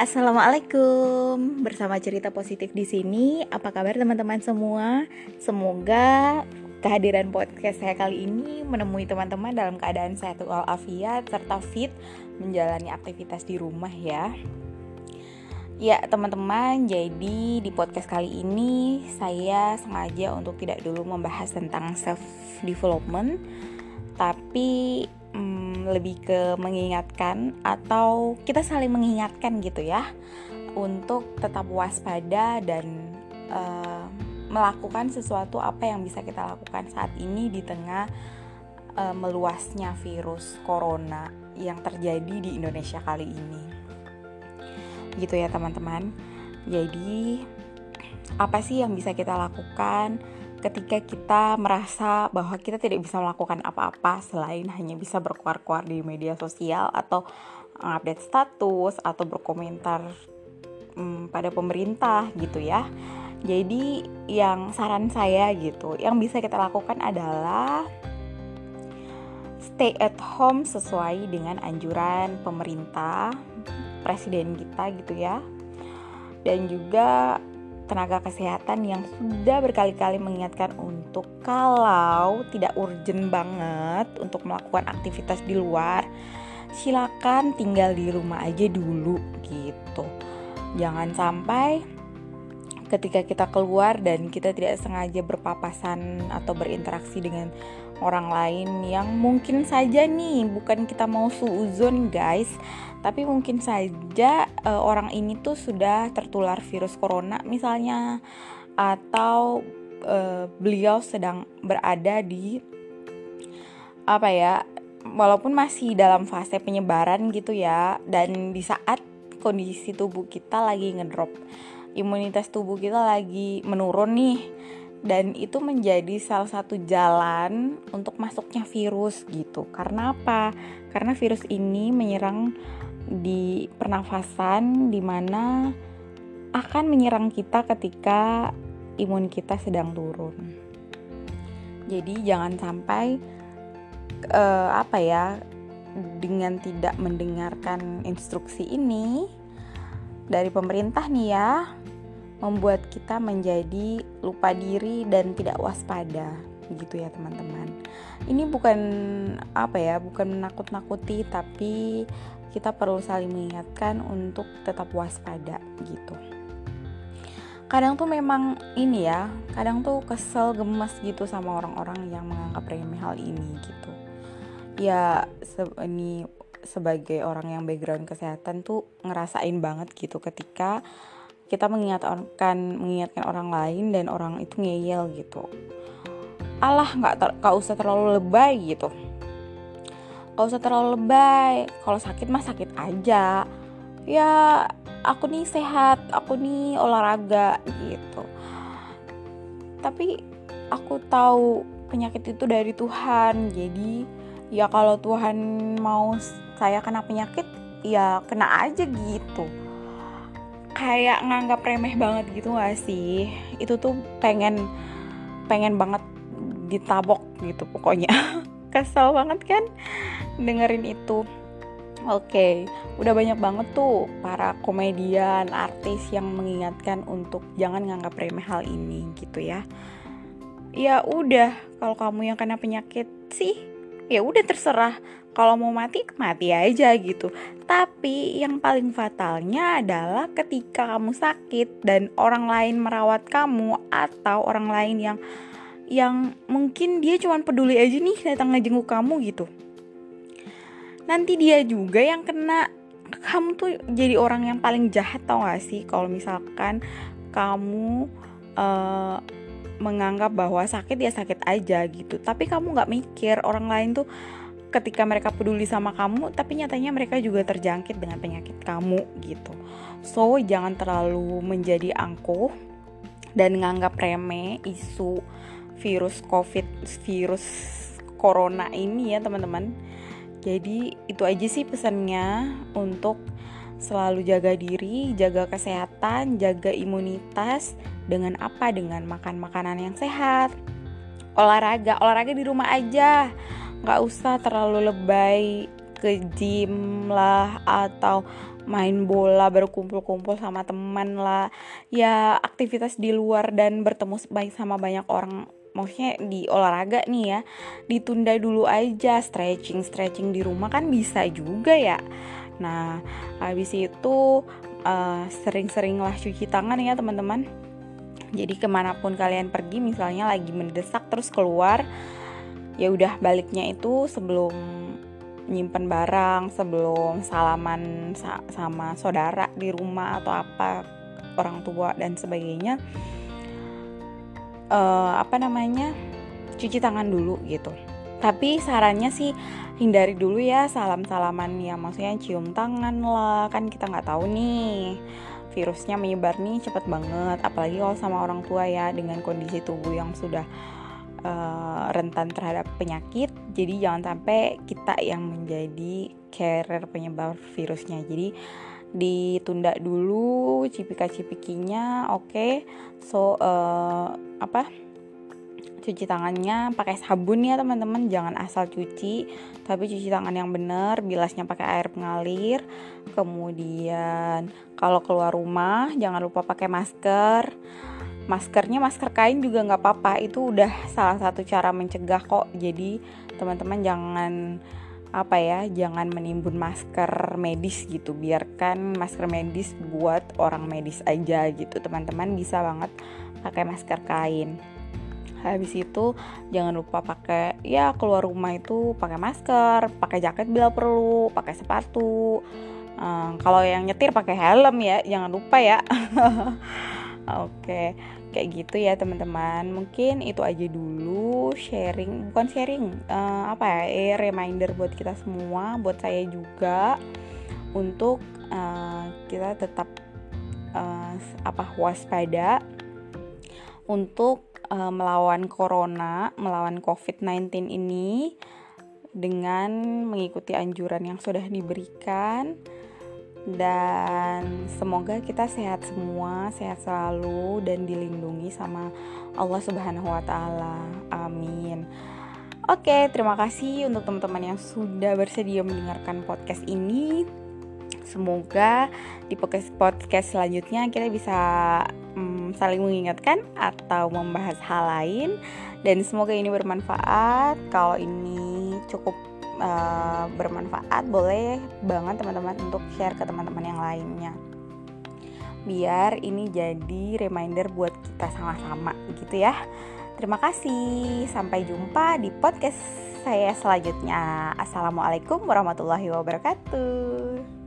assalamualaikum. Bersama cerita positif di sini. Apa kabar teman-teman semua? Semoga kehadiran podcast saya kali ini menemui teman-teman dalam keadaan sehat walafiat serta fit menjalani aktivitas di rumah ya. Ya teman-teman, jadi di podcast kali ini saya sengaja untuk tidak dulu membahas tentang self development, tapi lebih ke mengingatkan atau kita saling mengingatkan gitu ya untuk tetap waspada dan uh, melakukan sesuatu apa yang bisa kita lakukan saat ini di tengah uh, meluasnya virus corona yang terjadi di Indonesia kali ini. Gitu ya teman-teman. Jadi apa sih yang bisa kita lakukan ketika kita merasa bahwa kita tidak bisa melakukan apa-apa selain hanya bisa berkuar-kuar di media sosial atau update status atau berkomentar hmm, pada pemerintah gitu ya. Jadi yang saran saya gitu, yang bisa kita lakukan adalah stay at home sesuai dengan anjuran pemerintah, presiden kita gitu ya. Dan juga tenaga kesehatan yang sudah berkali-kali mengingatkan untuk kalau tidak urgent banget untuk melakukan aktivitas di luar, silakan tinggal di rumah aja dulu gitu. Jangan sampai ketika kita keluar dan kita tidak sengaja berpapasan atau berinteraksi dengan orang lain yang mungkin saja nih bukan kita mau suuzon guys. Tapi mungkin saja uh, orang ini tuh sudah tertular virus corona misalnya. Atau uh, beliau sedang berada di apa ya walaupun masih dalam fase penyebaran gitu ya dan di saat kondisi tubuh kita lagi ngedrop imunitas tubuh kita lagi menurun nih dan itu menjadi salah satu jalan untuk masuknya virus gitu. Karena apa? Karena virus ini menyerang di pernafasan di mana akan menyerang kita ketika imun kita sedang turun. Jadi jangan sampai uh, apa ya dengan tidak mendengarkan instruksi ini dari pemerintah nih ya membuat kita menjadi lupa diri dan tidak waspada gitu ya teman-teman. Ini bukan apa ya bukan menakut-nakuti tapi kita perlu saling mengingatkan untuk tetap waspada gitu. Kadang tuh memang ini ya kadang tuh kesel gemes gitu sama orang-orang yang menganggap remeh hal ini gitu. Ya se ini sebagai orang yang background kesehatan tuh ngerasain banget gitu ketika kita mengingatkan mengingatkan orang lain dan orang itu ngeyel gitu. Allah nggak ter, gak usah terlalu lebay gitu. Gak usah terlalu lebay. Kalau sakit mah sakit aja. Ya aku nih sehat aku nih olahraga gitu. Tapi aku tahu penyakit itu dari Tuhan. Jadi ya kalau Tuhan mau saya kena penyakit ya kena aja gitu kayak nganggap remeh banget gitu gak sih? Itu tuh pengen pengen banget ditabok gitu pokoknya. Kesel banget kan dengerin itu. Oke, udah banyak banget tuh para komedian, artis yang mengingatkan untuk jangan nganggap remeh hal ini gitu ya. Ya udah, kalau kamu yang kena penyakit sih, ya udah terserah kalau mau mati mati aja gitu. Tapi yang paling fatalnya adalah ketika kamu sakit dan orang lain merawat kamu atau orang lain yang yang mungkin dia cuma peduli aja nih datang ngejenguk kamu gitu. Nanti dia juga yang kena. Kamu tuh jadi orang yang paling jahat tau gak sih? Kalau misalkan kamu uh, menganggap bahwa sakit ya sakit aja gitu. Tapi kamu nggak mikir orang lain tuh ketika mereka peduli sama kamu tapi nyatanya mereka juga terjangkit dengan penyakit kamu gitu so jangan terlalu menjadi angkuh dan nganggap remeh isu virus covid virus corona ini ya teman-teman jadi itu aja sih pesannya untuk selalu jaga diri, jaga kesehatan, jaga imunitas dengan apa? Dengan makan makanan yang sehat. Olahraga, olahraga di rumah aja nggak usah terlalu lebay ke gym lah atau main bola berkumpul-kumpul sama teman lah. Ya aktivitas di luar dan bertemu baik sama banyak orang. Maksudnya di olahraga nih ya ditunda dulu aja. Stretching stretching di rumah kan bisa juga ya. Nah habis itu uh, sering-seringlah cuci tangan ya teman-teman. Jadi ke mana pun kalian pergi misalnya lagi mendesak terus keluar ya udah baliknya itu sebelum nyimpen barang sebelum salaman sa sama saudara di rumah atau apa orang tua dan sebagainya uh, apa namanya cuci tangan dulu gitu. Tapi sarannya sih hindari dulu ya salam salaman ya maksudnya cium tangan lah kan kita nggak tahu nih virusnya menyebar nih cepet banget apalagi kalau sama orang tua ya dengan kondisi tubuh yang sudah uh, rentan terhadap penyakit jadi jangan sampai kita yang menjadi carrier penyebar virusnya. Jadi ditunda dulu cipika-cipikinya oke? Okay. so uh, apa? Cuci tangannya pakai sabun ya teman-teman. Jangan asal cuci tapi cuci tangan yang benar bilasnya pakai air mengalir. Kemudian kalau keluar rumah jangan lupa pakai masker maskernya masker kain juga nggak apa-apa. Itu udah salah satu cara mencegah kok. Jadi teman-teman jangan apa ya jangan menimbun masker medis gitu. Biarkan masker medis buat orang medis aja gitu. Teman-teman bisa banget pakai masker kain. Habis itu jangan lupa pakai ya keluar rumah itu pakai masker pakai jaket bila perlu pakai sepatu. Um, kalau yang nyetir pakai helm ya jangan lupa ya oke kayak gitu ya teman-teman. Mungkin itu aja dulu sharing bukan sharing uh, apa ya eh, reminder buat kita semua buat saya juga untuk uh, kita tetap uh, apa waspada untuk uh, melawan corona melawan covid-19 ini dengan mengikuti anjuran yang sudah diberikan dan semoga kita sehat semua, sehat selalu dan dilindungi sama Allah Subhanahu wa taala. Amin. Oke, terima kasih untuk teman-teman yang sudah bersedia mendengarkan podcast ini. Semoga di podcast podcast selanjutnya kita bisa um, saling mengingatkan atau membahas hal lain dan semoga ini bermanfaat. Kalau ini cukup uh, bermanfaat boleh banget teman-teman untuk share ke teman-teman yang lainnya. Biar ini jadi reminder buat kita sama-sama gitu ya. Terima kasih sampai jumpa di podcast saya selanjutnya. Assalamualaikum warahmatullahi wabarakatuh